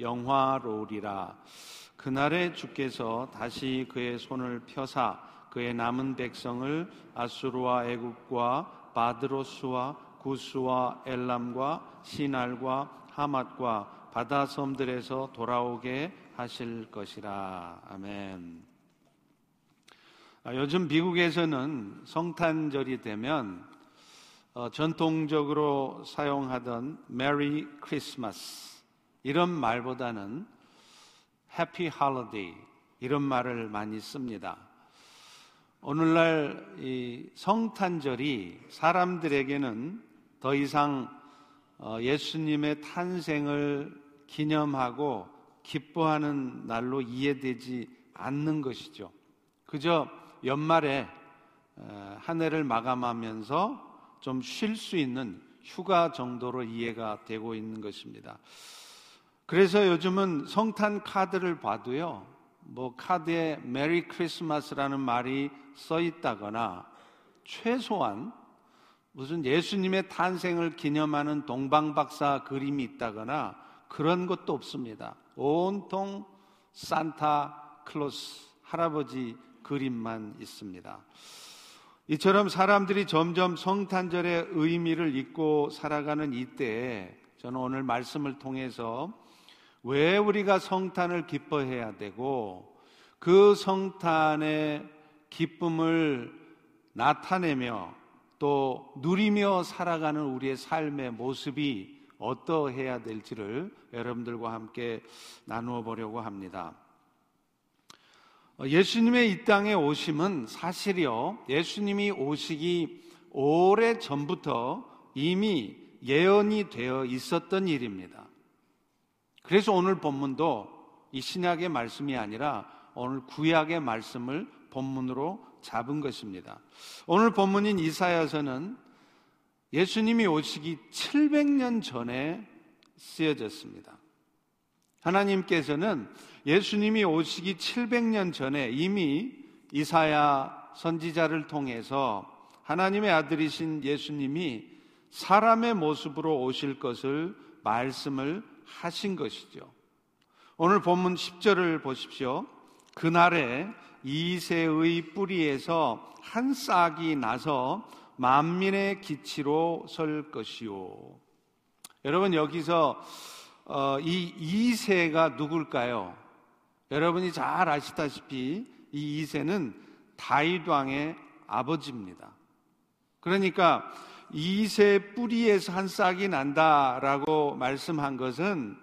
영화로우리라 그날에 주께서 다시 그의 손을 펴사 그의 남은 백성을 아수르와 애국과 바드로스와 구스와 엘람과 시날과 하맛과 바다 섬들에서 돌아오게 하실 것이라 아멘. 아, 요즘 미국에서는 성탄절이 되면 어, 전통적으로 사용하던 메리 크리스마스 이런 말보다는 해피 할로데이 이런 말을 많이 씁니다. 오늘날 이 성탄절이 사람들에게는 더 이상 어, 예수님의 탄생을 기념하고 기뻐하는 날로 이해되지 않는 것이죠. 그저 연말에 어, 한 해를 마감하면서 좀 쉴 수 있는 휴가 정도로 이해가 되고 있는 것입니다. 그래서 요즘은 성탄 카드를 봐도요, 뭐 카드에 메리 크리스마스라는 말이 써 있다거나 최소한 무슨 예수님의 탄생을 기념하는 동방박사 그림이 있다거나 그런 것도 없습니다. 온통 산타 클로스 할아버지 그림만 있습니다. 이처럼 사람들이 점점 성탄절의 의미를 잊고 살아가는 이때에 저는 오늘 말씀을 통해서 왜 우리가 성탄을 기뻐해야 되고 그 성탄의 기쁨을 나타내며 또 누리며 살아가는 우리의 삶의 모습이 어떠해야 될지를 여러분들과 함께 나누어 보려고 합니다. 예수님의 이 땅에 오심은 사실이요. 예수님이 오시기 오래 전부터 이미 예언이 되어 있었던 일입니다. 그래서 오늘 본문도 이 신약의 말씀이 아니라 오늘 구약의 말씀을 본문으로 잡은 것입니다. 오늘 본문인 이사야서는 예수님이 오시기 700년 전에 쓰여졌습니다. 하나님께서는 예수님이 오시기 700년 전에 이미 이사야 선지자를 통해서 하나님의 아들이신 예수님이 사람의 모습으로 오실 것을 말씀을 하신 것이죠. 오늘 본문 10절을 보십시오. 그날에 이세의 뿌리에서 한 싹이 나서 만민의 기치로 설 것이요. 여러분 여기서 어, 이 이세가 누굴까요? 여러분이 잘 아시다시피 이 이세는 다윗 왕의 아버지입니다. 그러니까 이세 뿌리에서 한 싹이 난다라고 말씀한 것은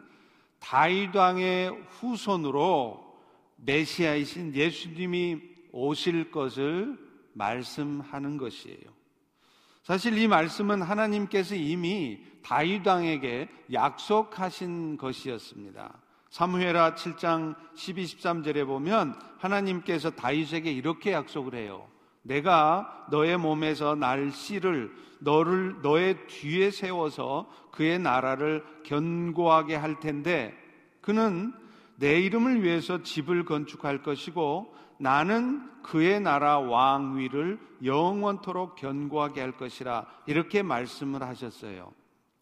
다윗 왕의 후손으로 메시아이신 예수님이 오실 것을 말씀하는 것이에요. 사실 이 말씀은 하나님께서 이미 다윗 왕에게 약속하신 것이었습니다. 사무엘하 7장 12, 13절에 보면 하나님께서 다윗에게 이렇게 약속을 해요. 내가 너의 몸에서 날 씨를 너를 너의 뒤에 세워서 그의 나라를 견고하게 할 텐데 그는 내 이름을 위해서 집을 건축할 것이고 나는 그의 나라 왕위를 영원토록 견고하게 할 것이라 이렇게 말씀을 하셨어요.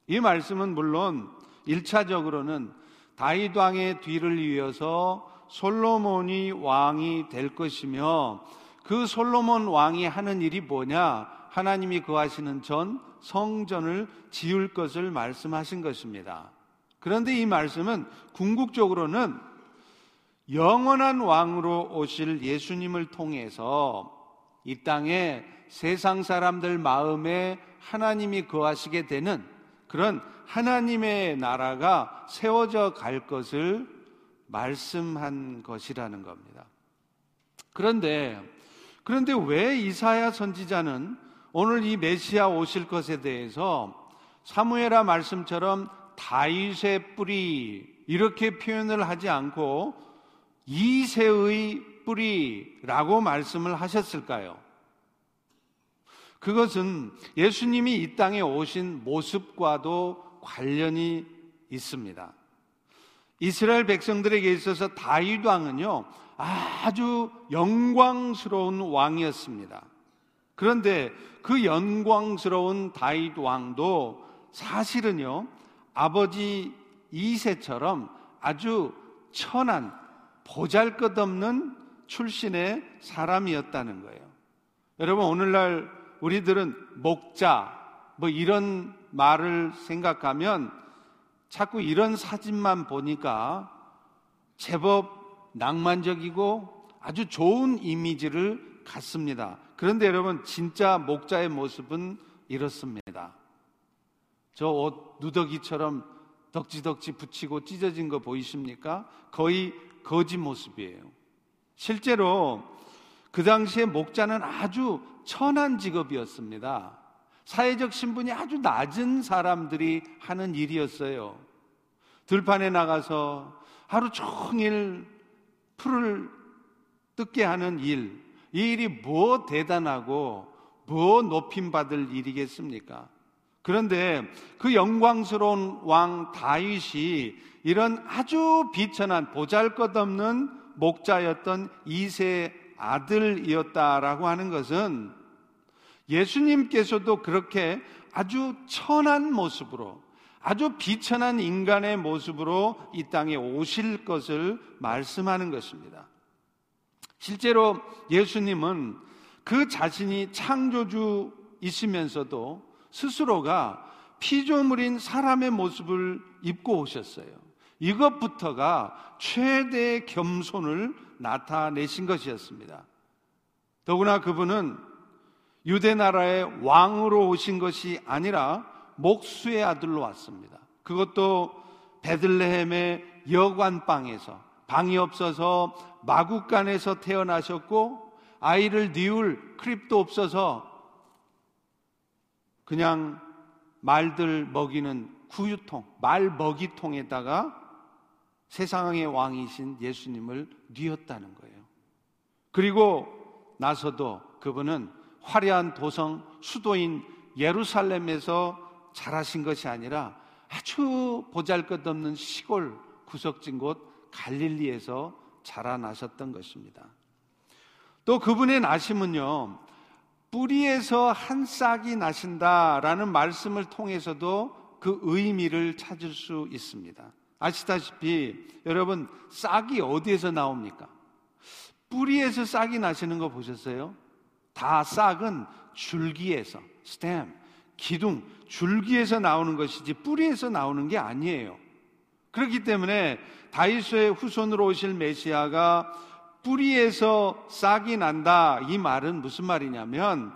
이 말씀은 물론 1차적으로는 다윗 왕의 뒤를 이어서 솔로몬이 왕이 될 것이며 그 솔로몬 왕이 하는 일이 뭐냐? 하나님이 거하시는 전 성전을 지을 것을 말씀하신 것입니다. 그런데 이 말씀은 궁극적으로는 영원한 왕으로 오실 예수님을 통해서 이 땅에 세상 사람들 마음에 하나님이 거하시게 되는 그런 하나님의 나라가 세워져 갈 것을 말씀한 것이라는 겁니다. 그런데 그런데 왜 이사야 선지자는 오늘 이 메시아 오실 것에 대해서 사무엘아 말씀처럼 다윗의 뿌리 이렇게 표현을 하지 않고 이세의 뿌리라고 말씀을 하셨을까요? 그것은 예수님이 이 땅에 오신 모습과도 관련이 있습니다. 이스라엘 백성들에게 있어서 다윗 왕은요, 아주 영광스러운 왕이었습니다. 그런데 그 영광스러운 다윗 왕도 사실은요, 아버지 이세처럼 아주 천한 보잘 것 없는 출신의 사람이었다는 거예요. 여러분, 오늘날 우리들은 목자, 뭐 이런 말을 생각하면 자꾸 이런 사진만 보니까 제법 낭만적이고 아주 좋은 이미지를 갖습니다. 그런데 여러분, 진짜 목자의 모습은 이렇습니다. 저 옷 누더기처럼 덕지덕지 붙이고 찢어진 거 보이십니까? 거의 거지 모습이에요. 실제로 그 당시에 목자는 아주 천한 직업이었습니다. 사회적 신분이 아주 낮은 사람들이 하는 일이었어요. 들판에 나가서 하루 종일 풀을 뜯게 하는 일, 이 일이 뭐 대단하고 뭐 높임받을 일이겠습니까? 그런데 그 영광스러운 왕 다윗이 이런 아주 비천한 보잘 것 없는 목자였던 이세 아들이었다라고 하는 것은 예수님께서도 그렇게 아주 천한 모습으로 아주 비천한 인간의 모습으로 이 땅에 오실 것을 말씀하는 것입니다. 실제로 예수님은 그 자신이 창조주이시면서도 스스로가 피조물인 사람의 모습을 입고 오셨어요. 이것부터가 최대의 겸손을 나타내신 것이었습니다. 더구나 그분은 유대 나라의 왕으로 오신 것이 아니라 목수의 아들로 왔습니다. 그것도 베들레헴의 여관방에서 방이 없어서 마국간에서 태어나셨고 아이를 니울 크립도 없어서 그냥 말들 먹이는 구유통, 말 먹이통에다가 세상의 왕이신 예수님을 뉘었다는 거예요. 그리고 나서도 그분은 화려한 도성, 수도인 예루살렘에서 자라신 것이 아니라 아주 보잘 것 없는 시골 구석진 곳 갈릴리에서 자라나셨던 것입니다. 또 그분의 나심은요, 뿌리에서 한 싹이 나신다라는 말씀을 통해서도 그 의미를 찾을 수 있습니다. 아시다시피 여러분 싹이 어디에서 나옵니까? 뿌리에서 싹이 나시는 거 보셨어요? 다 싹은 줄기에서 스템, 기둥, 줄기에서 나오는 것이지 뿌리에서 나오는 게 아니에요. 그렇기 때문에 다이소의 후손으로 오실 메시아가 뿌리에서 싹이 난다. 이 말은 무슨 말이냐면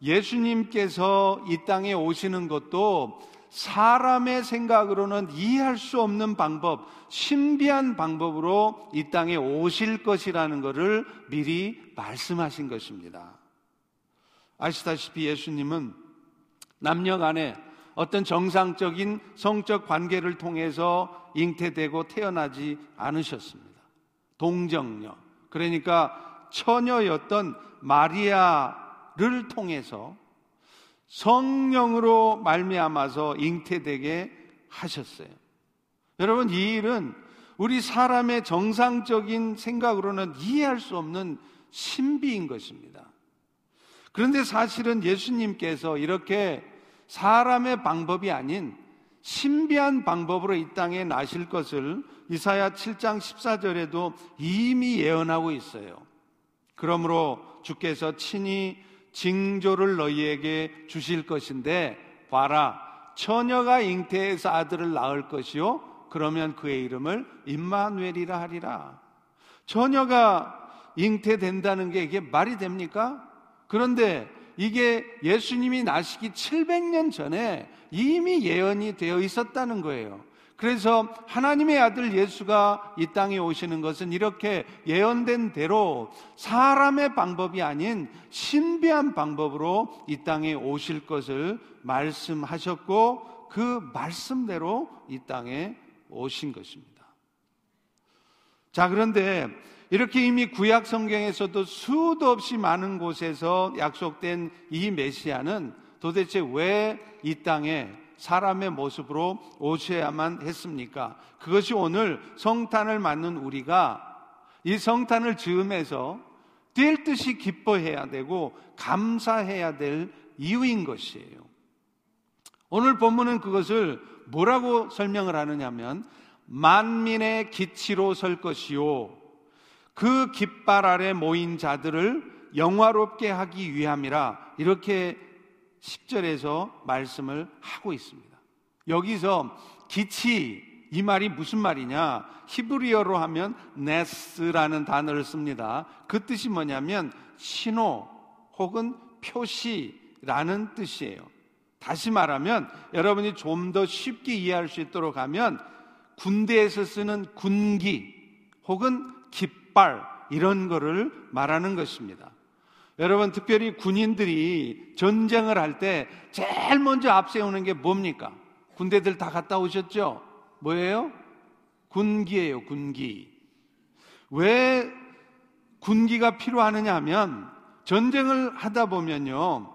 예수님께서 이 땅에 오시는 것도 사람의 생각으로는 이해할 수 없는 방법, 신비한 방법으로 이 땅에 오실 것이라는 것을 미리 말씀하신 것입니다. 아시다시피 예수님은 남녀 간에 어떤 정상적인 성적 관계를 통해서 잉태되고 태어나지 않으셨습니다. 동정녀, 그러니까 처녀였던 마리아를 통해서 성령으로 말미암아서 잉태되게 하셨어요. 여러분 이 일은 우리 사람의 정상적인 생각으로는 이해할 수 없는 신비인 것입니다. 그런데 사실은 예수님께서 이렇게 사람의 방법이 아닌 신비한 방법으로 이 땅에 나실 것을 이사야 7장 14절에도 이미 예언하고 있어요. 그러므로 주께서 친히 징조를 너희에게 주실 것인데 봐라 처녀가 잉태해서 아들을 낳을 것이요 그러면 그의 이름을 임마누엘이라 하리라. 처녀가 잉태된다는 게 이게 말이 됩니까? 그런데 이게 예수님이 나시기 700년 전에 이미 예언이 되어 있었다는 거예요. 그래서 하나님의 아들 예수가 이 땅에 오시는 것은 이렇게 예언된 대로 사람의 방법이 아닌 신비한 방법으로 이 땅에 오실 것을 말씀하셨고 그 말씀대로 이 땅에 오신 것입니다. 자, 그런데 이렇게 이미 구약 성경에서도 수도 없이 많은 곳에서 약속된 이 메시아는 도대체 왜 이 땅에 사람의 모습으로 오셔야만 했습니까? 그것이 오늘 성탄을 맞는 우리가 이 성탄을 즈음해서 될 듯이 기뻐해야 되고 감사해야 될 이유인 것이에요. 오늘 본문은 그것을 뭐라고 설명을 하느냐면 만민의 기치로 설 것이요 그 깃발 아래 모인 자들을 영화롭게 하기 위함이라 이렇게 10절에서 말씀을 하고 있습니다. 여기서 기치 이 말이 무슨 말이냐? 히브리어로 하면 네스라는 단어를 씁니다. 그 뜻이 뭐냐면 신호 혹은 표시라는 뜻이에요. 다시 말하면 여러분이 좀 더 쉽게 이해할 수 있도록 하면 군대에서 쓰는 군기 혹은 깃 발 이런 거를 말하는 것입니다. 여러분 특별히 군인들이 전쟁을 할 때 제일 먼저 앞세우는 게 뭡니까? 군대들 다 갔다 오셨죠? 뭐예요? 군기예요, 군기. 왜 군기가 필요하느냐 하면 전쟁을 하다 보면요.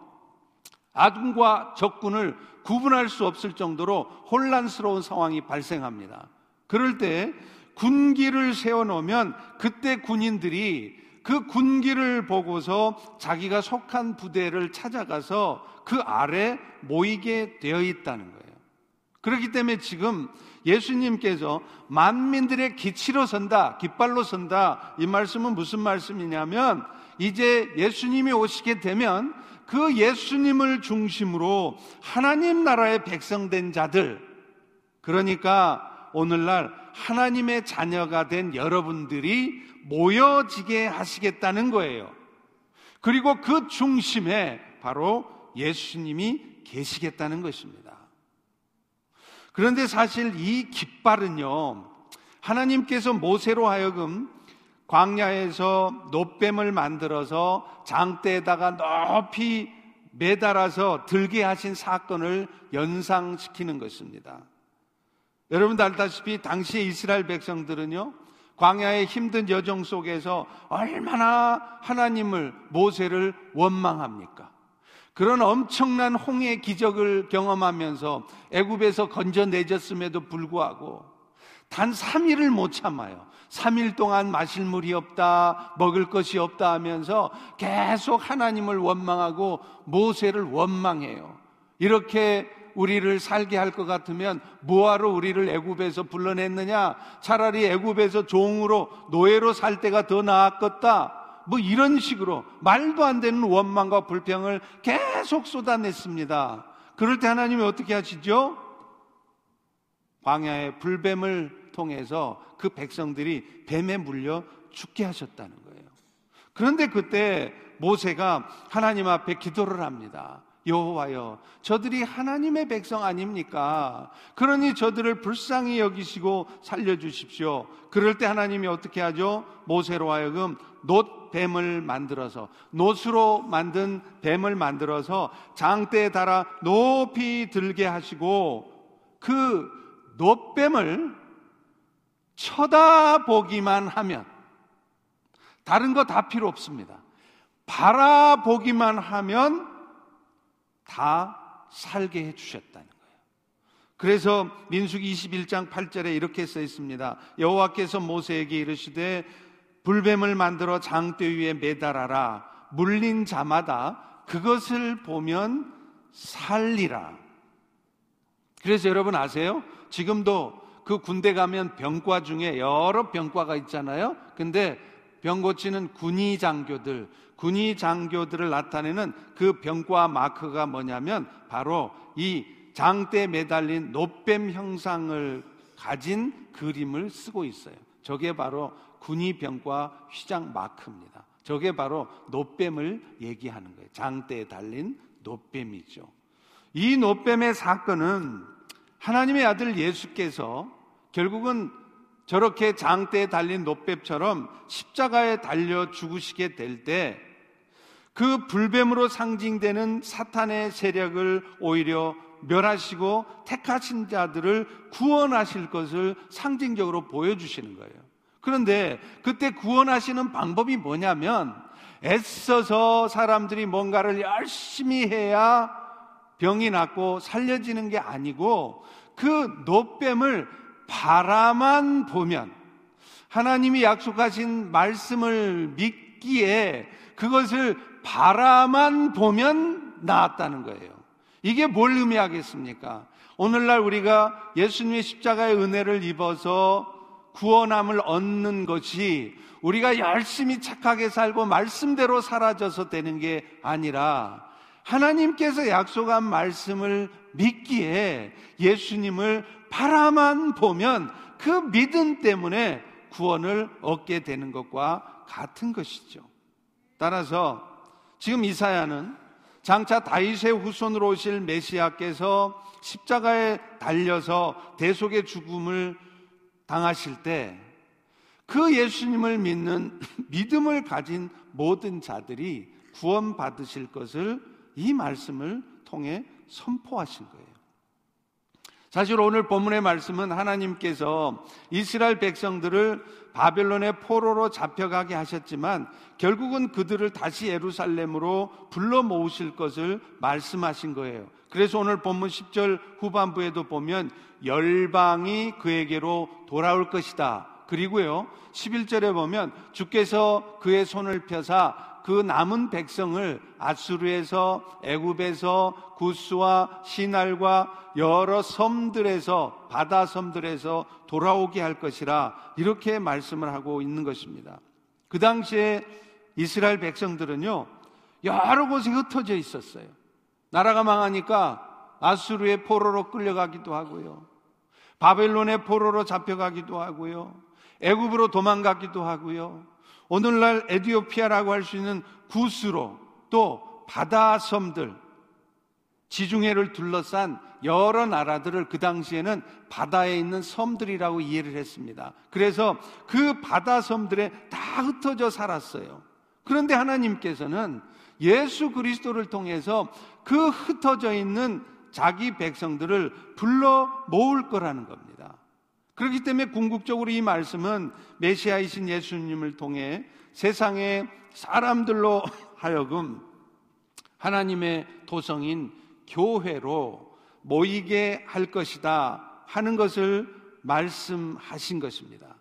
아군과 적군을 구분할 수 없을 정도로 혼란스러운 상황이 발생합니다. 그럴 때 군기를 세워놓으면 그때 군인들이 그 군기를 보고서 자기가 속한 부대를 찾아가서 그 아래 모이게 되어 있다는 거예요. 그렇기 때문에 지금 예수님께서 만민들의 기치로 선다, 깃발로 선다, 이 말씀은 무슨 말씀이냐면 이제 예수님이 오시게 되면 그 예수님을 중심으로 하나님 나라의 백성된 자들, 그러니까 오늘날 하나님의 자녀가 된 여러분들이 모여지게 하시겠다는 거예요. 그리고 그 중심에 바로 예수님이 계시겠다는 것입니다. 그런데 사실 이 깃발은요, 하나님께서 모세로 하여금 광야에서 노뱀을 만들어서 장대에다가 높이 매달아서 들게 하신 사건을 연상시키는 것입니다. 여러분도 알다시피 당시의 이스라엘 백성들은요, 광야의 힘든 여정 속에서 얼마나 하나님을, 모세를 원망합니까? 그런 엄청난 홍해 기적을 경험하면서 애굽에서 건져내졌음에도 불구하고 단 3일을 못 참아요. 3일 동안 마실 물이 없다, 먹을 것이 없다 하면서 계속 하나님을 원망하고 모세를 원망해요. 이렇게 우리를 살게 할 것 같으면 뭐하러 우리를 애굽에서 불러냈느냐? 차라리 애굽에서 종으로 노예로 살 때가 더 나았겠다. 뭐 이런 식으로 말도 안 되는 원망과 불평을 계속 쏟아냈습니다. 그럴 때 하나님이 어떻게 하시죠? 광야의 불뱀을 통해서 그 백성들이 뱀에 물려 죽게 하셨다는 거예요. 그런데 그때 모세가 하나님 앞에 기도를 합니다. 여호와여 저들이 하나님의 백성 아닙니까? 그러니 저들을 불쌍히 여기시고 살려 주십시오. 그럴 때 하나님이 어떻게 하죠? 모세로 하여금 놋 뱀을 만들어서 놋으로 만든 뱀을 만들어서 장대에 달아 높이 들게 하시고 그 놋뱀을 쳐다보기만 하면 다른 거 다 필요 없습니다. 바라보기만 하면 다 살게 해 주셨다는 거예요. 그래서 민수기 21장 8절에 이렇게 써 있습니다. 여호와께서 모세에게 이르시되 불뱀을 만들어 장대 위에 매달아라. 물린 자마다 그것을 보면 살리라. 그래서 여러분 아세요? 지금도 그 군대 가면 병과 중에 여러 병과가 있잖아요. 근데 병 고치는 군의 장교들, 군의 장교들을 나타내는 그 병과 마크가 뭐냐면 바로 이 장대에 매달린 노뱀 형상을 가진 그림을 쓰고 있어요. 저게 바로 군의 병과 휘장 마크입니다. 저게 바로 노뱀을 얘기하는 거예요. 장대에 달린 노뱀이죠. 이 노뱀의 사건은 하나님의 아들 예수께서 결국은 저렇게 장대에 달린 노뱀처럼 십자가에 달려 죽으시게 될 때 그 불뱀으로 상징되는 사탄의 세력을 오히려 멸하시고 택하신 자들을 구원하실 것을 상징적으로 보여주시는 거예요. 그런데 그때 구원하시는 방법이 뭐냐면 애써서 사람들이 뭔가를 열심히 해야 병이 낫고 살려지는 게 아니고 그 노뱀을 바라만 보면 하나님이 약속하신 말씀을 믿기에 그것을 바라만 보면 나았다는 거예요. 이게 뭘 의미하겠습니까? 오늘날 우리가 예수님의 십자가의 은혜를 입어서 구원함을 얻는 것이 우리가 열심히 착하게 살고 말씀대로 사라져서 되는 게 아니라 하나님께서 약속한 말씀을 믿기에 예수님을 바라만 보면 그 믿음 때문에 구원을 얻게 되는 것과 같은 것이죠. 따라서 지금 이사야는 장차 다윗의 후손으로 오실 메시아께서 십자가에 달려서 대속의 죽음을 당하실 때 그 예수님을 믿는 믿음을 가진 모든 자들이 구원받으실 것을 이 말씀을 통해 선포하신 거예요. 사실 오늘 본문의 말씀은 하나님께서 이스라엘 백성들을 바벨론의 포로로 잡혀가게 하셨지만 결국은 그들을 다시 예루살렘으로 불러 모으실 것을 말씀하신 거예요. 그래서 오늘 본문 10절 후반부에도 보면 열방이 그에게로 돌아올 것이다. 그리고요, 11절에 보면 주께서 그의 손을 펴사 그 남은 백성을 아수르에서 애굽에서 구스와 시날과 여러 섬들에서 바다 섬들에서 돌아오게 할 것이라 이렇게 말씀을 하고 있는 것입니다. 그 당시에 이스라엘 백성들은요 여러 곳에 흩어져 있었어요. 나라가 망하니까 아수르의 포로로 끌려가기도 하고요. 바벨론의 포로로 잡혀가기도 하고요. 애굽으로 도망가기도 하고요. 오늘날 에디오피아라고 할 수 있는 구스로 또 바다 섬들 지중해를 둘러싼 여러 나라들을 그 당시에는 바다에 있는 섬들이라고 이해를 했습니다. 그래서 그 바다 섬들에 다 흩어져 살았어요. 그런데 하나님께서는 예수 그리스도를 통해서 그 흩어져 있는 자기 백성들을 불러 모을 거라는 겁니다. 그렇기 때문에 궁극적으로 이 말씀은 메시아이신 예수님을 통해 세상의 사람들로 하여금 하나님의 도성인 교회로 모이게 할 것이다 하는 것을 말씀하신 것입니다.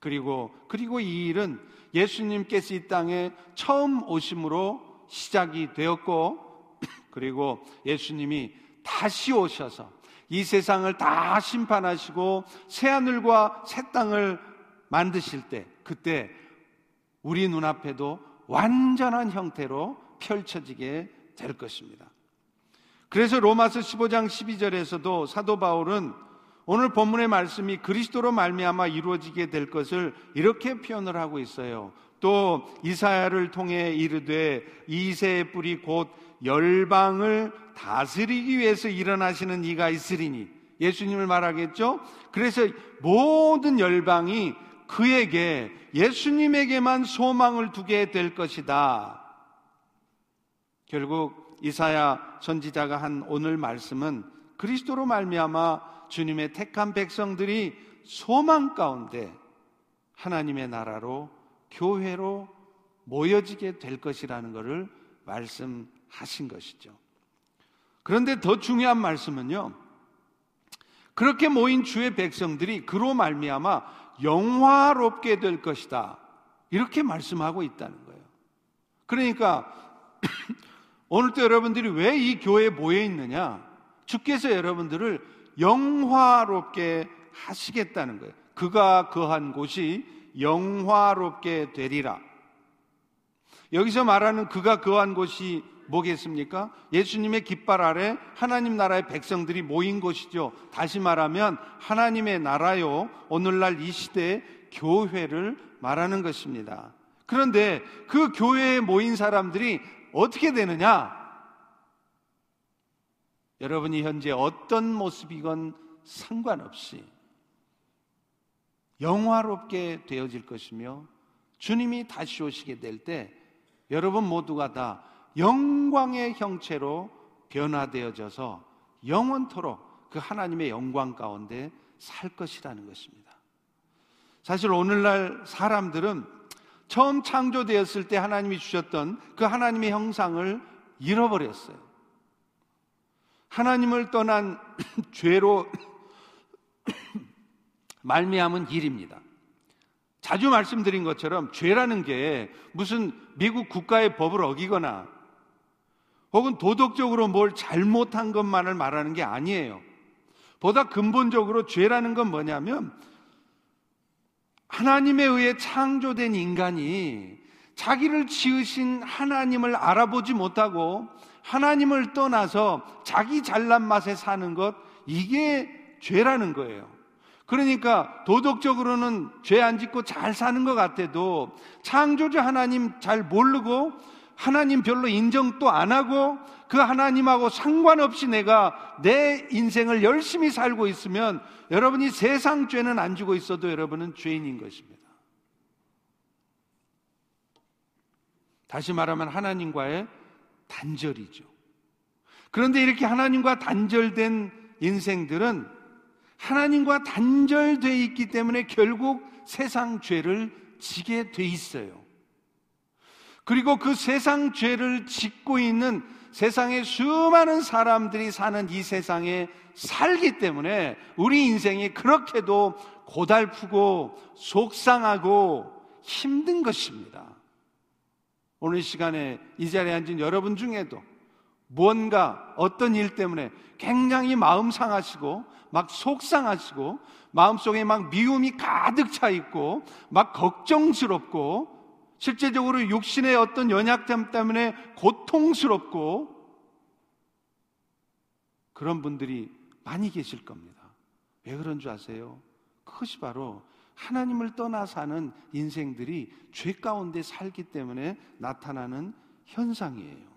그리고 그리고 이 일은 예수님께서 이 땅에 처음 오심으로 시작이 되었고 그리고 예수님이 다시 오셔서 이 세상을 다 심판하시고 새 하늘과 새 땅을 만드실 때 그때 우리 눈앞에도 완전한 형태로 펼쳐지게 될 것입니다. 그래서 로마서 15장 12절에서도 사도 바울은 오늘 본문의 말씀이 그리스도로 말미암아 이루어지게 될 것을 이렇게 표현을 하고 있어요. 또 이사야를 통해 이르되 이새의 뿌리 곧 열방을 다스리기 위해서 일어나시는 이가 있으리니 예수님을 말하겠죠. 그래서 모든 열방이 그에게 예수님에게만 소망을 두게 될 것이다. 결국 이사야 선지자가 한 오늘 말씀은 그리스도로 말미암아 주님의 택한 백성들이 소망 가운데 하나님의 나라로 교회로 모여지게 될 것이라는 것을 말씀 하신 것이죠. 그런데 더 중요한 말씀은요. 그렇게 모인 주의 백성들이 그로 말미암아 영화롭게 될 것이다. 이렇게 말씀하고 있다는 거예요. 그러니까 오늘도 여러분들이 왜 이 교회에 모여 있느냐? 주께서 여러분들을 영화롭게 하시겠다는 거예요. 그가 거한 곳이 영화롭게 되리라. 여기서 말하는 그가 거한 곳이 뭐겠습니까? 예수님의 깃발 아래 하나님 나라의 백성들이 모인 곳이죠. 다시 말하면 하나님의 나라요. 오늘날 이 시대의 교회를 말하는 것입니다. 그런데 그 교회에 모인 사람들이 어떻게 되느냐? 여러분이 현재 어떤 모습이건 상관없이 영화롭게 되어질 것이며 주님이 다시 오시게 될 때 여러분 모두가 다 영광의 형체로 변화되어져서 영원토록 그 하나님의 영광 가운데 살 것이라는 것입니다. 사실 오늘날 사람들은 처음 창조되었을 때 하나님이 주셨던 그 하나님의 형상을 잃어버렸어요. 하나님을 떠난 죄로 말미암은 일입니다. 자주 말씀드린 것처럼 죄라는 게 무슨 미국 국가의 법을 어기거나 혹은 도덕적으로 뭘 잘못한 것만을 말하는 게 아니에요. 보다 근본적으로 죄라는 건 뭐냐면 하나님에 의해 창조된 인간이 자기를 지으신 하나님을 알아보지 못하고 하나님을 떠나서 자기 잘난 맛에 사는 것, 이게 죄라는 거예요. 그러니까 도덕적으로는 죄 안 짓고 잘 사는 것 같아도 창조주 하나님 잘 모르고 하나님 별로 인정도 안 하고 그 하나님하고 상관없이 내가 내 인생을 열심히 살고 있으면 여러분이 세상 죄는 안 지고 있어도 여러분은 죄인인 것입니다. 다시 말하면 하나님과의 단절이죠. 그런데 이렇게 하나님과 단절된 인생들은 하나님과 단절되어 있기 때문에 결국 세상 죄를 지게 돼 있어요. 그리고 그 세상 죄를 짓고 있는 세상의 수많은 사람들이 사는 이 세상에 살기 때문에 우리 인생이 그렇게도 고달프고 속상하고 힘든 것입니다. 오늘 시간에 이 자리에 앉은 여러분 중에도 뭔가 어떤 일 때문에 굉장히 마음 상하시고 막 속상하시고 마음속에 막 미움이 가득 차 있고 막 걱정스럽고 실제적으로 육신의 어떤 연약함 때문에 고통스럽고 그런 분들이 많이 계실 겁니다. 왜 그런 줄 아세요? 그것이 바로 하나님을 떠나 사는 인생들이 죄 가운데 살기 때문에 나타나는 현상이에요.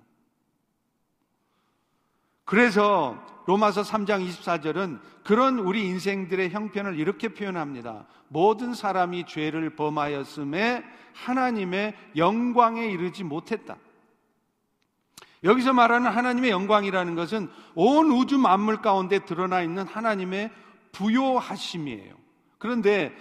그래서 로마서 3장 24절은 그런 우리 인생들의 형편을 이렇게 표현합니다. 모든 사람이 죄를 범하였음에 하나님의 영광에 이르지 못했다. 여기서 말하는 하나님의 영광이라는 것은 온 우주 만물 가운데 드러나 있는 하나님의 부요하심이에요. 그런데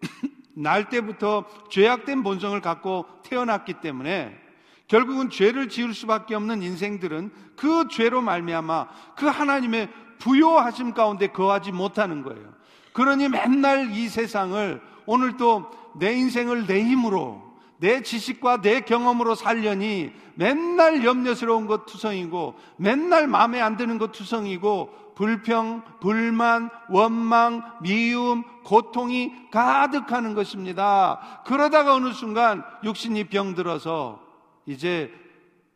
날 때부터 죄악된 본성을 갖고 태어났기 때문에 결국은 죄를 지을 수밖에 없는 인생들은 그 죄로 말미암아 그 하나님의 부요하심 가운데 거하지 못하는 거예요. 그러니 맨날 이 세상을 오늘도 내 인생을 내 힘으로 내 지식과 내 경험으로 살려니 맨날 염려스러운 것 투성이고 맨날 마음에 안 드는 것 투성이고 불평, 불만, 원망, 미움, 고통이 가득하는 것입니다. 그러다가 어느 순간 육신이 병들어서 이제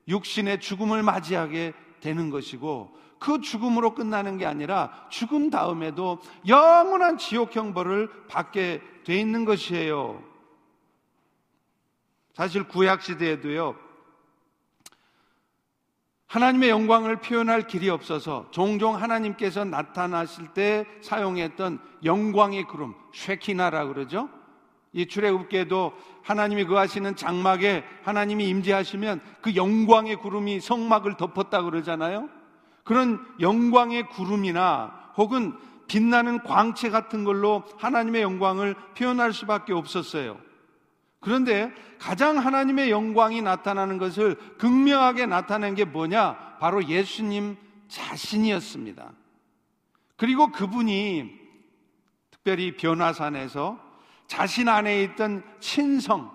육신의 죽음을 맞이하게 되는 것이고 그 죽음으로 끝나는 게 아니라 죽음 다음에도 영원한 지옥 형벌을 받게 돼 있는 것이에요. 사실 구약 시대에도요. 하나님의 영광을 표현할 길이 없어서 종종 하나님께서 나타나실 때 사용했던 영광의 구름, 쉐키나라 그러죠. 이 출애굽께도 하나님이 그 하시는 장막에 하나님이 임재하시면 그 영광의 구름이 성막을 덮었다 그러잖아요. 그런 영광의 구름이나 혹은 빛나는 광채 같은 걸로 하나님의 영광을 표현할 수밖에 없었어요. 그런데 가장 하나님의 영광이 나타나는 것을 극명하게 나타낸 게 뭐냐? 바로 예수님 자신이었습니다. 그리고 그분이 특별히 변화산에서 자신 안에 있던 신성,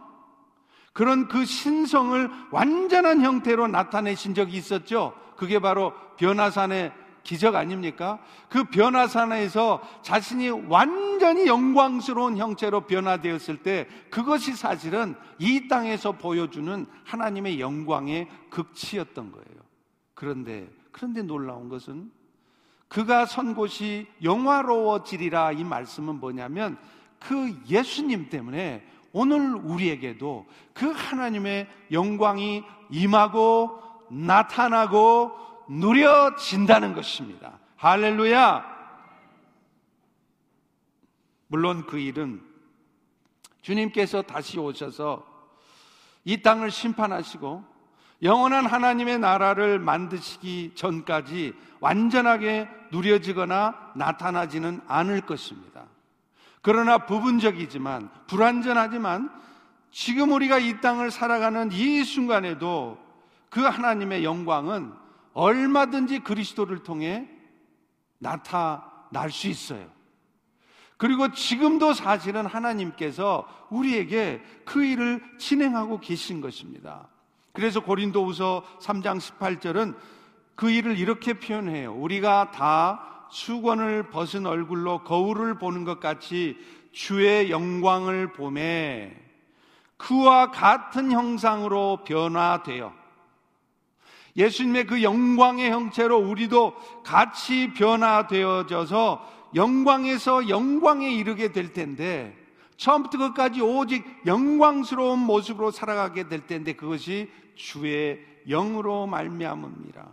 그런 그 신성을 완전한 형태로 나타내신 적이 있었죠. 그게 바로 변화산의 기적 아닙니까? 그 변화산에서 자신이 완전히 영광스러운 형체로 변화되었을 때 그것이 사실은 이 땅에서 보여주는 하나님의 영광의 극치였던 거예요. 그런데, 그런데 놀라운 것은 그가 선 곳이 영화로워지리라 이 말씀은 뭐냐면 그 예수님 때문에 오늘 우리에게도 그 하나님의 영광이 임하고 나타나고 누려진다는 것입니다. 할렐루야! 물론 그 일은 주님께서 다시 오셔서 이 땅을 심판하시고 영원한 하나님의 나라를 만드시기 전까지 완전하게 누려지거나 나타나지는 않을 것입니다. 그러나 부분적이지만 불완전하지만 지금 우리가 이 땅을 살아가는 이 순간에도 그 하나님의 영광은 얼마든지 그리스도를 통해 나타날 수 있어요. 그리고 지금도 사실은 하나님께서 우리에게 그 일을 진행하고 계신 것입니다. 그래서 고린도후서 3장 18절은 그 일을 이렇게 표현해요. 우리가 다 수건을 벗은 얼굴로 거울을 보는 것 같이 주의 영광을 보매 그와 같은 형상으로 변화되어 예수님의 그 영광의 형체로 우리도 같이 변화되어져서 영광에서 영광에 이르게 될 텐데 처음부터 끝까지 오직 영광스러운 모습으로 살아가게 될 텐데 그것이 주의 영으로 말미암습니다.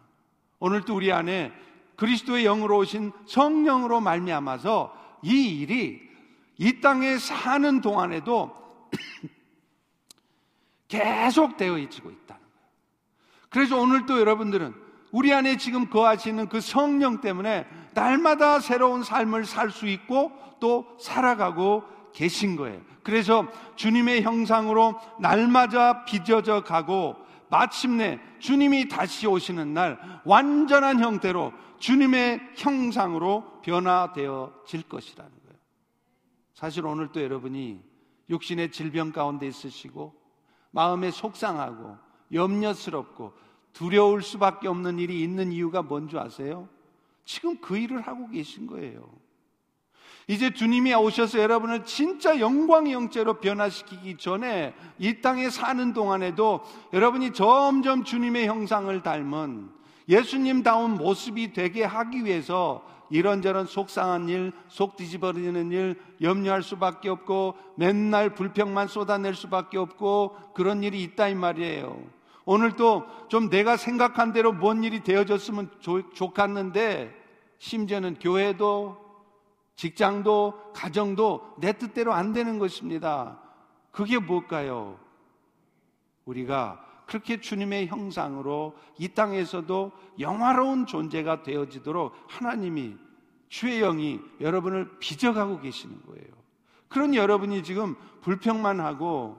오늘도 우리 안에 그리스도의 영으로 오신 성령으로 말미암아서 이 일이 이 땅에 사는 동안에도 계속 되어지고 있다는 거예요. 그래서 오늘도 여러분들은 우리 안에 지금 거하시는 그 성령 때문에 날마다 새로운 삶을 살 수 있고 또 살아가고 계신 거예요. 그래서 주님의 형상으로 날마다 빚어져 가고 마침내 주님이 다시 오시는 날 완전한 형태로 주님의 형상으로 변화되어질 것이라는 거예요. 사실 오늘 또 여러분이 육신의 질병 가운데 있으시고 마음에 속상하고 염려스럽고 두려울 수밖에 없는 일이 있는 이유가 뭔지 아세요? 지금 그 일을 하고 계신 거예요. 이제 주님이 오셔서 여러분을 진짜 영광의 형체로 변화시키기 전에 이 땅에 사는 동안에도 여러분이 점점 주님의 형상을 닮은 예수님다운 모습이 되게 하기 위해서 이런저런 속상한 일, 속 뒤집어지는 일, 염려할 수밖에 없고 맨날 불평만 쏟아낼 수밖에 없고 그런 일이 있다 이 말이에요. 오늘도 좀 내가 생각한 대로 뭔 일이 되어졌으면 좋겠는데 심지어는 교회도 직장도 가정도 내 뜻대로 안 되는 것입니다. 그게 뭘까요? 우리가 그렇게 주님의 형상으로 이 땅에서도 영화로운 존재가 되어지도록 하나님이 주의 영이 여러분을 빚어가고 계시는 거예요. 그런 여러분이 지금 불평만 하고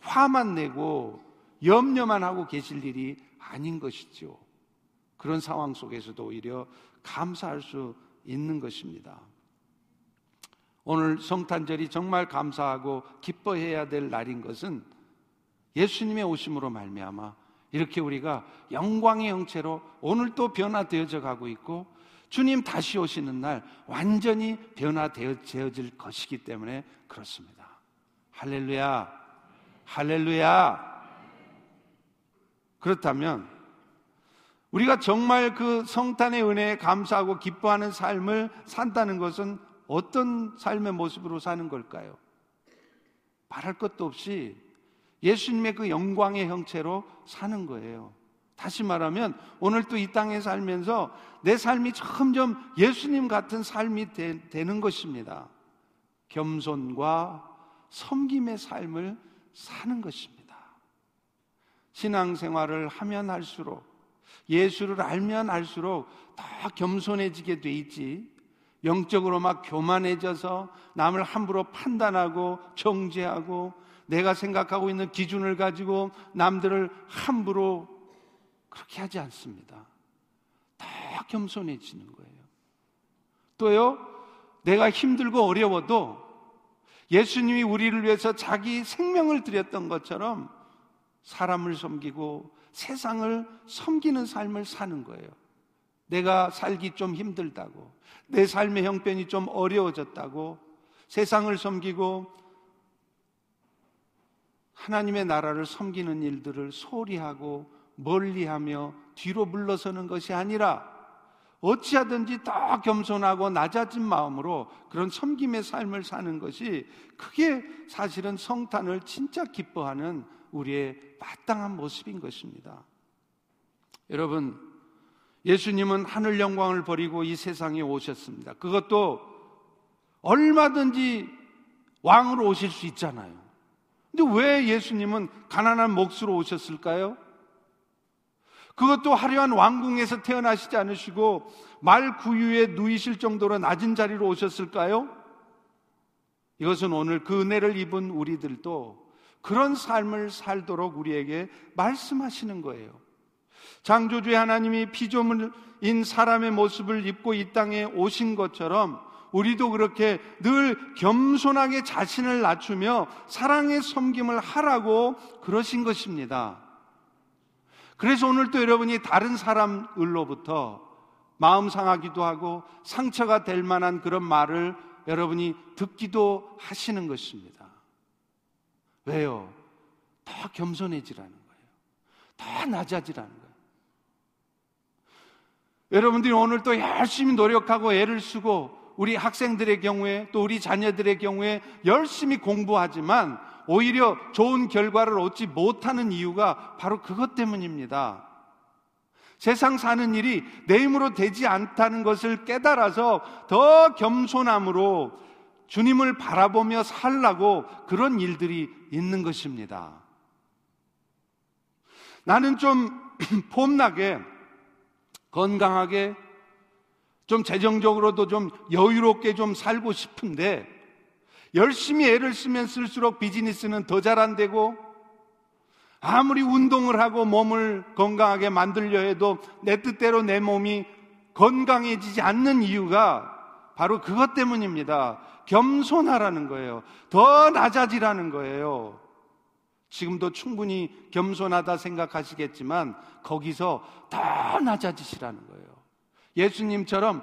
화만 내고 염려만 하고 계실 일이 아닌 것이죠. 그런 상황 속에서도 오히려 감사할 수 있는 것입니다. 오늘 성탄절이 정말 감사하고 기뻐해야 될 날인 것은 예수님의 오심으로 말미암아 이렇게 우리가 영광의 형체로 오늘 또 변화되어져 가고 있고 주님 다시 오시는 날 완전히 변화되어질 것이기 때문에 그렇습니다. 할렐루야. 할렐루야. 그렇다면 우리가 정말 그 성탄의 은혜에 감사하고 기뻐하는 삶을 산다는 것은 어떤 삶의 모습으로 사는 걸까요? 말할 것도 없이 예수님의 그 영광의 형체로 사는 거예요. 다시 말하면 오늘 또 이 땅에 살면서 내 삶이 점점 예수님 같은 삶이 되, 는 것입니다. 겸손과 섬김의 삶을 사는 것입니다. 신앙생활을 하면 할수록 예수를 알면 알수록 더 겸손해지게 돼 있지. 영적으로 막 교만해져서 남을 함부로 판단하고 정죄하고 내가 생각하고 있는 기준을 가지고 남들을 함부로 그렇게 하지 않습니다. 더 겸손해지는 거예요. 또요, 내가 힘들고 어려워도 예수님이 우리를 위해서 자기 생명을 드렸던 것처럼 사람을 섬기고 세상을 섬기는 삶을 사는 거예요. 내가 살기 좀 힘들다고, 내 삶의 형편이 좀 어려워졌다고, 세상을 섬기고 하나님의 나라를 섬기는 일들을 소홀히 하고 멀리하며 뒤로 물러서는 것이 아니라 어찌하든지 더 겸손하고 낮아진 마음으로 그런 섬김의 삶을 사는 것이 그게 사실은 성탄을 진짜 기뻐하는 우리의 마땅한 모습인 것입니다. 여러분, 예수님은 하늘 영광을 버리고 이 세상에 오셨습니다. 그것도 얼마든지 왕으로 오실 수 있잖아요. 근데 왜 예수님은 가난한 몫으로 오셨을까요? 그것도 화려한 왕궁에서 태어나시지 않으시고 말 구유에 누이실 정도로 낮은 자리로 오셨을까요? 이것은 오늘 그 은혜를 입은 우리들도 그런 삶을 살도록 우리에게 말씀하시는 거예요. 창조주의 하나님이 피조물인 사람의 모습을 입고 이 땅에 오신 것처럼 우리도 그렇게 늘 겸손하게 자신을 낮추며 사랑의 섬김을 하라고 그러신 것입니다. 그래서 오늘 또 여러분이 다른 사람을로부터 마음 상하기도 하고 상처가 될 만한 그런 말을 여러분이 듣기도 하시는 것입니다. 왜요? 더 겸손해지라는 거예요. 더 낮아지라는 거예요. 여러분들이 오늘 또 열심히 노력하고 애를 쓰고 우리 학생들의 경우에 또 우리 자녀들의 경우에 열심히 공부하지만 오히려 좋은 결과를 얻지 못하는 이유가 바로 그것 때문입니다. 세상 사는 일이 내 힘으로 되지 않다는 것을 깨달아서 더 겸손함으로 주님을 바라보며 살라고 그런 일들이 있는 것입니다. 나는 좀 폼나게 건강하게 좀 재정적으로도 좀 여유롭게 좀 살고 싶은데 열심히 애를 쓰면 쓸수록 비즈니스는 더 잘 안 되고 아무리 운동을 하고 몸을 건강하게 만들려 해도 내 뜻대로 내 몸이 건강해지지 않는 이유가 바로 그것 때문입니다. 겸손하라는 거예요. 더 낮아지라는 거예요. 지금도 충분히 겸손하다 생각하시겠지만 거기서 더 낮아지시라는 거예요. 예수님처럼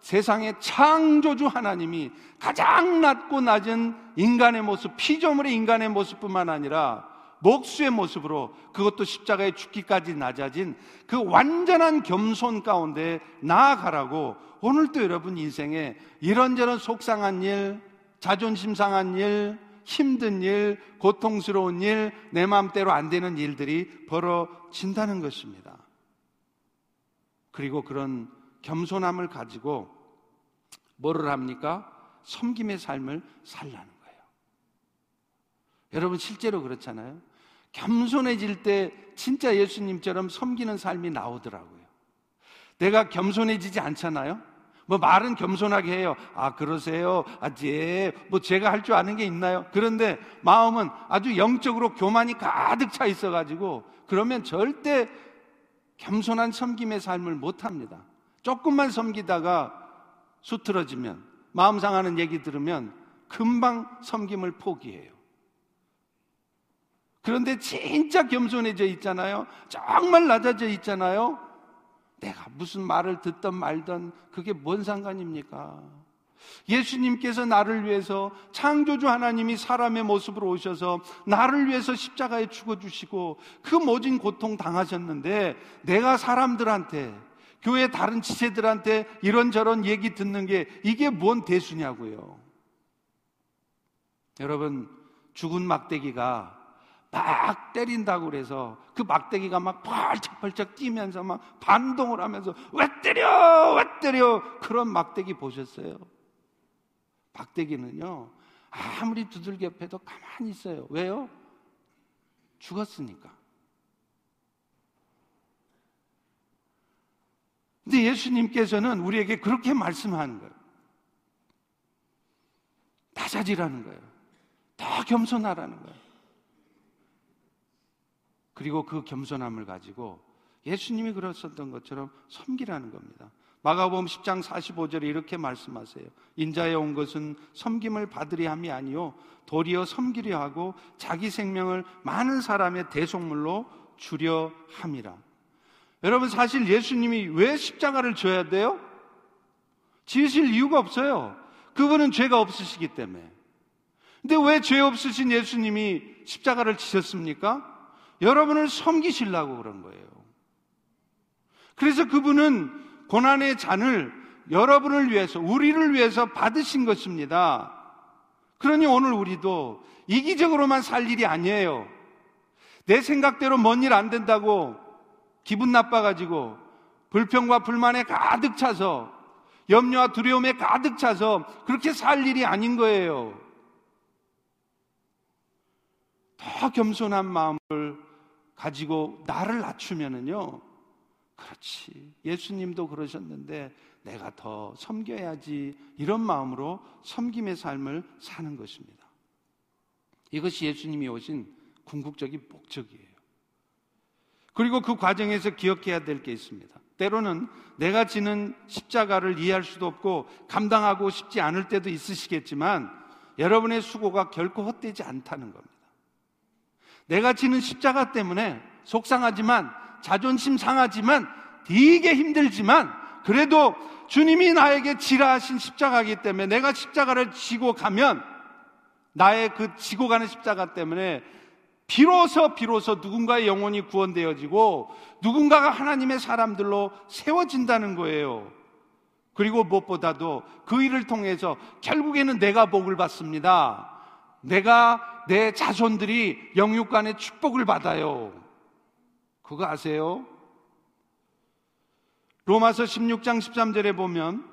세상의 창조주 하나님이 가장 낮고 낮은 인간의 모습, 피조물의 인간의 모습뿐만 아니라 목수의 모습으로 그것도 십자가에 죽기까지 낮아진 그 완전한 겸손 가운데 나아가라고 오늘도 여러분 인생에 이런저런 속상한 일, 자존심 상한 일, 힘든 일, 고통스러운 일, 내 마음대로 안 되는 일들이 벌어진다는 것입니다. 그리고 그런 겸손함을 가지고 뭐를 합니까? 섬김의 삶을 살라는 거예요. 여러분 실제로 그렇잖아요. 겸손해질 때 진짜 예수님처럼 섬기는 삶이 나오더라고요. 내가 겸손해지지 않잖아요. 뭐 말은 겸손하게 해요. 아 그러세요. 아 예. 뭐 제가 할 줄 아는 게 있나요? 그런데 마음은 아주 영적으로 교만이 가득 차 있어가지고 그러면 절대 겸손한 섬김의 삶을 못 합니다. 조금만 섬기다가 수틀어지면 마음 상하는 얘기 들으면 금방 섬김을 포기해요. 그런데 진짜 겸손해져 있잖아요. 정말 낮아져 있잖아요. 내가 무슨 말을 듣던 말던 그게 뭔 상관입니까? 예수님께서 나를 위해서 창조주 하나님이 사람의 모습으로 오셔서 나를 위해서 십자가에 죽어주시고 그 모진 고통 당하셨는데 내가 사람들한테 교회 다른 지체들한테 이런저런 얘기 듣는 게 이게 뭔 대수냐고요. 여러분, 죽은 막대기가 막 때린다고 그래서 그 막대기가 막 펄쩍펄쩍 뛰면서 막 반동을 하면서 왜 때려! 왜 때려! 그런 막대기 보셨어요? 막대기는요, 아무리 두들겨 패도 가만히 있어요. 왜요? 죽었으니까. 근데 예수님께서는 우리에게 그렇게 말씀하는 거예요. 낮아지라는 거예요. 더 겸손하라는 거예요. 그리고 그 겸손함을 가지고 예수님이 그랬었던 것처럼 섬기라는 겁니다. 마가복음 10장 45절에 이렇게 말씀하세요. 인자에 온 것은 섬김을 받으려 함이 아니요 도리어 섬기려 하고 자기 생명을 많은 사람의 대속물로 주려 함이라. 여러분 사실 예수님이 왜 십자가를 져야 돼요? 지으실 이유가 없어요. 그분은 죄가 없으시기 때문에. 근데 왜 죄 없으신 예수님이 십자가를 지셨습니까? 여러분을 섬기시려고 그런 거예요. 그래서 그분은 고난의 잔을 여러분을 위해서, 우리를 위해서 받으신 것입니다. 그러니 오늘 우리도 이기적으로만 살 일이 아니에요. 내 생각대로 뭔일안 된다고 기분 나빠가지고 불평과 불만에 가득 차서 염려와 두려움에 가득 차서 그렇게 살 일이 아닌 거예요. 더 겸손한 마음을 가지고 나를 낮추면은요. 그렇지. 예수님도 그러셨는데 내가 더 섬겨야지. 이런 마음으로 섬김의 삶을 사는 것입니다. 이것이 예수님이 오신 궁극적인 목적이에요. 그리고 그 과정에서 기억해야 될 게 있습니다. 때로는 내가 지는 십자가를 이해할 수도 없고 감당하고 싶지 않을 때도 있으시겠지만 여러분의 수고가 결코 헛되지 않다는 겁니다. 내가 지는 십자가 때문에 속상하지만 자존심 상하지만 되게 힘들지만 그래도 주님이 나에게 지라 하신 십자가이기 때문에 내가 십자가를 지고 가면 나의 그 지고 가는 십자가 때문에 비로소 비로소 누군가의 영혼이 구원되어지고 누군가가 하나님의 사람들로 세워진다는 거예요. 그리고 무엇보다도 그 일을 통해서 결국에는 내가 복을 받습니다. 내가 내 자손들이 영육간의 축복을 받아요. 그거 아세요? 로마서 16장 13절에 보면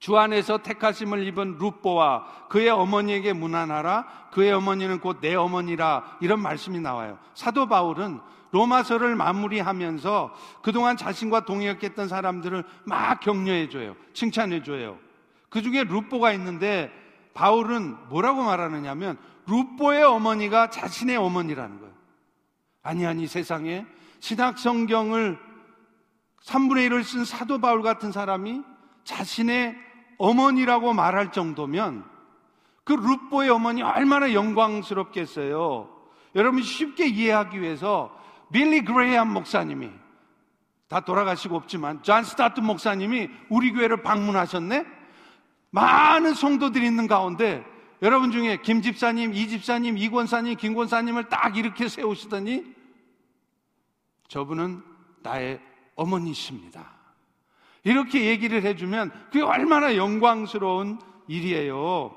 주 안에서 택하심을 입은 루뽀와 그의 어머니에게 문안하라 그의 어머니는 곧 내 어머니라 이런 말씀이 나와요. 사도 바울은 로마서를 마무리하면서 그동안 자신과 동역했던 사람들을 막 격려해 줘요. 칭찬해 줘요. 그 중에 루뽀가 있는데 바울은 뭐라고 말하느냐면 루뽀의 어머니가 자신의 어머니라는 거예요. 아니, 아니, 세상에 신학 성경을 3분의 1을 쓴 사도 바울 같은 사람이 자신의 어머니라고 말할 정도면 그 루뽀의 어머니 얼마나 영광스럽겠어요. 여러분 쉽게 이해하기 위해서 빌리 그레이엄 목사님이 다 돌아가시고 없지만 존 스타트 목사님이 우리 교회를 방문하셨네. 많은 성도들이 있는 가운데 여러분 중에 김 집사님, 이 집사님, 이 권사님, 김 권사님을 딱 이렇게 세우시더니 저분은 나의 어머니십니다. 이렇게 얘기를 해주면 그게 얼마나 영광스러운 일이에요.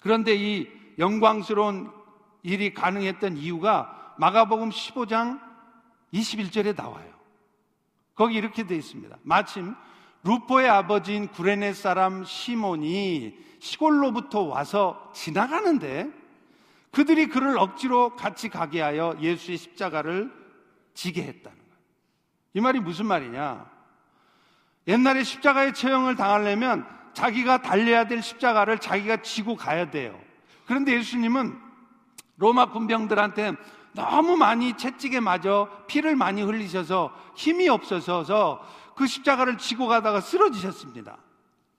그런데 이 영광스러운 일이 가능했던 이유가 마가복음 15장 21절에 나와요. 거기 이렇게 되어 있습니다. 마침 루포의 아버지인 구레네 사람 시몬이 시골로부터 와서 지나가는데 그들이 그를 억지로 같이 가게 하여 예수의 십자가를 지게 했다는 거예요. 이 말이 무슨 말이냐? 옛날에 십자가의 처형을 당하려면 자기가 달려야 될 십자가를 자기가 지고 가야 돼요. 그런데 예수님은 로마 군병들한테 너무 많이 채찍에 맞아 피를 많이 흘리셔서 힘이 없어서 그 십자가를 지고 가다가 쓰러지셨습니다.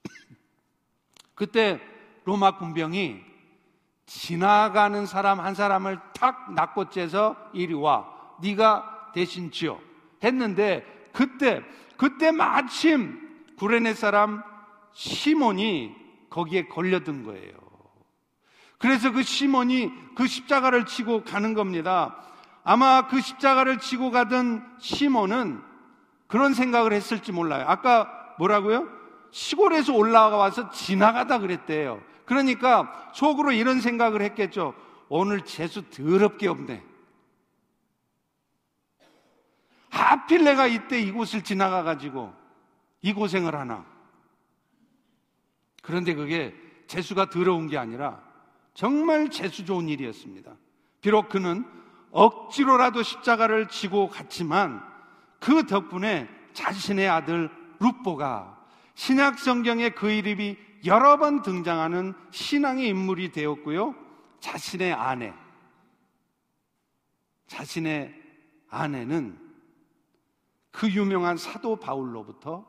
그때 로마 군병이 지나가는 사람 한 사람을 탁 낚고째서 이리 와 네가 대신 지어 했는데 그때 그때 마침 구레네 사람 시몬이 거기에 걸려든 거예요. 그래서 그 시몬이 그 십자가를 치고 가는 겁니다. 아마 그 십자가를 치고 가던 시몬은 그런 생각을 했을지 몰라요. 아까 뭐라고요? 시골에서 올라와서 지나가다 그랬대요. 그러니까 속으로 이런 생각을 했겠죠. 오늘 재수 더럽게 없네. 하필 내가 이때 이곳을 지나가 가지고 이 고생을 하나. 그런데 그게 재수가 더러운 게 아니라 정말 재수 좋은 일이었습니다. 비록 그는 억지로라도 십자가를 지고 갔지만 그 덕분에 자신의 아들 루뽀가 신약 성경에 그 이름이 여러 번 등장하는 신앙의 인물이 되었고요. 자신의 아내, 자신의 아내는 그 유명한 사도 바울로부터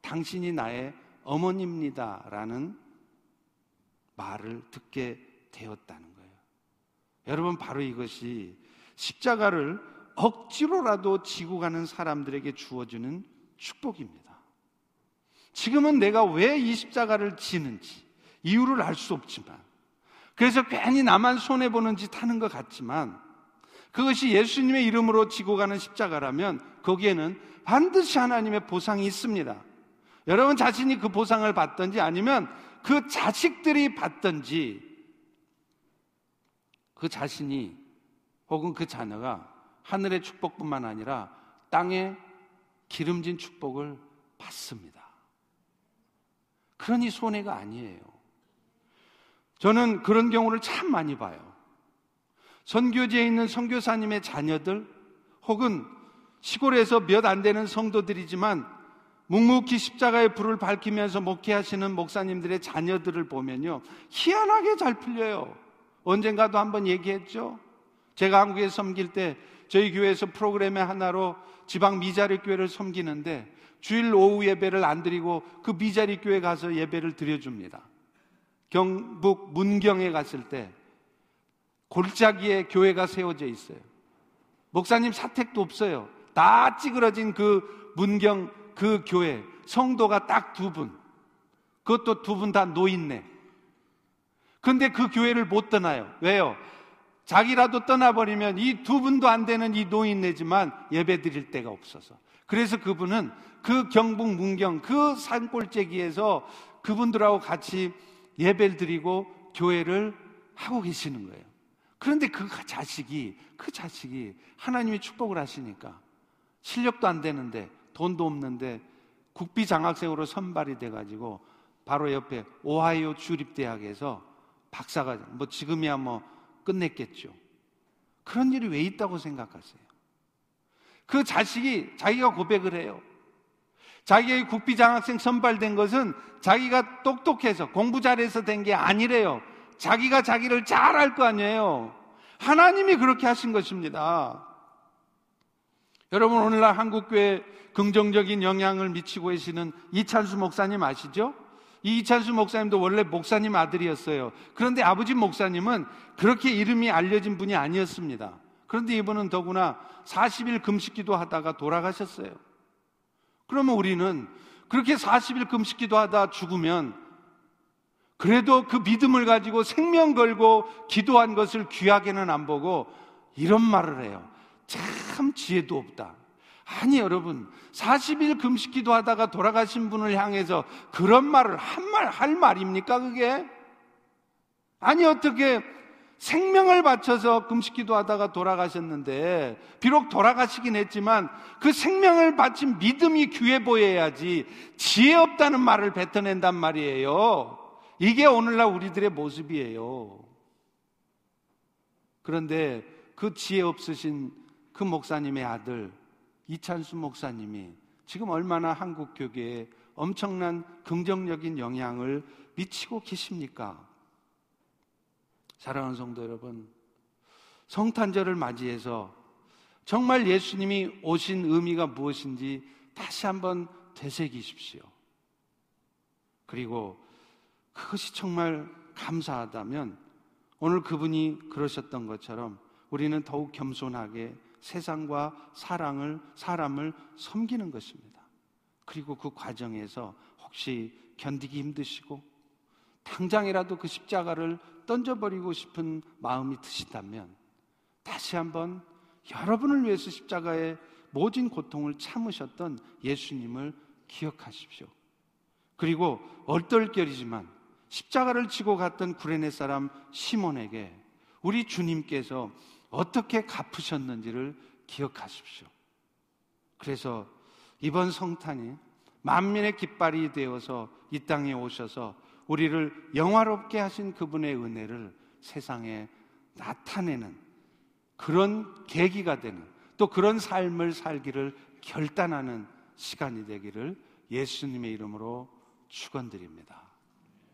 당신이 나의 어머니입니다라는 말을 듣게 되었다는 거예요. 여러분, 바로 이것이 십자가를 억지로라도 지고 가는 사람들에게 주어지는 축복입니다. 지금은 내가 왜 이 십자가를 지는지 이유를 알 수 없지만, 그래서 괜히 나만 손해보는 짓 하는 것 같지만, 그것이 예수님의 이름으로 지고 가는 십자가라면 거기에는 반드시 하나님의 보상이 있습니다. 여러분 자신이 그 보상을 받든지 아니면 그 자식들이 받든지 그 자신이 혹은 그 자녀가 하늘의 축복뿐만 아니라 땅의 기름진 축복을 받습니다. 그러니 손해가 아니에요. 저는 그런 경우를 참 많이 봐요. 선교지에 있는 선교사님의 자녀들 혹은 시골에서 몇 안 되는 성도들이지만 묵묵히 십자가의 불을 밝히면서 목회하시는 목사님들의 자녀들을 보면요. 희한하게 잘 풀려요. 언젠가도 한번 얘기했죠. 제가 한국에 섬길 때 저희 교회에서 프로그램의 하나로 지방 미자리 교회를 섬기는데 주일 오후 예배를 안 드리고 그 미자리 교회 가서 예배를 드려줍니다. 경북 문경에 갔을 때 골짜기에 교회가 세워져 있어요. 목사님 사택도 없어요. 다 찌그러진 그 문경 그 교회 성도가 딱 두 분. 그것도 두 분 다 노인네. 근데 그 교회를 못 떠나요. 왜요? 자기라도 떠나버리면 이 두 분도 안 되는 이 노인네지만 예배 드릴 데가 없어서. 그래서 그분은 그 경북 문경 그 산골짜기에서 그분들하고 같이 예배를 드리고 교회를 하고 계시는 거예요. 그런데 그 자식이, 그 자식이 하나님이 축복을 하시니까 실력도 안 되는데 돈도 없는데 국비 장학생으로 선발이 돼가지고 바로 옆에 오하이오 주립대학에서 박사가 뭐 지금이야 뭐 끝냈겠죠. 그런 일이 왜 있다고 생각하세요? 그 자식이 자기가 고백을 해요. 자기의 국비 장학생 선발된 것은 자기가 똑똑해서 공부 잘해서 된 게 아니래요. 자기가 자기를 잘 알 거 아니에요. 하나님이 그렇게 하신 것입니다. 여러분 오늘날 한국교회 긍정적인 영향을 미치고 계시는 이찬수 목사님 아시죠? 이 이찬수 목사님도 원래 목사님 아들이었어요. 그런데 아버지 목사님은 그렇게 이름이 알려진 분이 아니었습니다. 그런데 이분은 더구나 40일 금식기도 하다가 돌아가셨어요. 그러면 우리는 그렇게 40일 금식 기도 하다 죽으면 그래도 그 믿음을 가지고 생명 걸고 기도한 것을 귀하게는 안 보고 이런 말을 해요. 참 지혜도 없다. 아니 여러분 40일 금식 기도 하다가 돌아가신 분을 향해서 그런 말을 한 말 할 말입니까 그게? 아니 어떻게 생명을 바쳐서 금식기도 하다가 돌아가셨는데 비록 돌아가시긴 했지만 그 생명을 바친 믿음이 귀해 보여야지 지혜 없다는 말을 뱉어낸단 말이에요. 이게 오늘날 우리들의 모습이에요. 그런데 그 지혜 없으신 그 목사님의 아들 이찬수 목사님이 지금 얼마나 한국 교계에 엄청난 긍정적인 영향을 미치고 계십니까? 사랑하는 성도 여러분, 성탄절을 맞이해서 정말 예수님이 오신 의미가 무엇인지 다시 한번 되새기십시오. 그리고 그것이 정말 감사하다면 오늘 그분이 그러셨던 것처럼 우리는 더욱 겸손하게 세상과 사랑을, 사람을 섬기는 것입니다. 그리고 그 과정에서 혹시 견디기 힘드시고 당장이라도 그 십자가를 던져버리고 싶은 마음이 드신다면 다시 한번 여러분을 위해서 십자가의 모진 고통을 참으셨던 예수님을 기억하십시오. 그리고 얼떨결이지만 십자가를 지고 갔던 구레네 사람 시몬에게 우리 주님께서 어떻게 갚으셨는지를 기억하십시오. 그래서 이번 성탄이 만민의 깃발이 되어서 이 땅에 오셔서 우리를 영화롭게 하신 그분의 은혜를 세상에 나타내는 그런 계기가 되는 또 그런 삶을 살기를 결단하는 시간이 되기를 예수님의 이름으로 축원드립니다.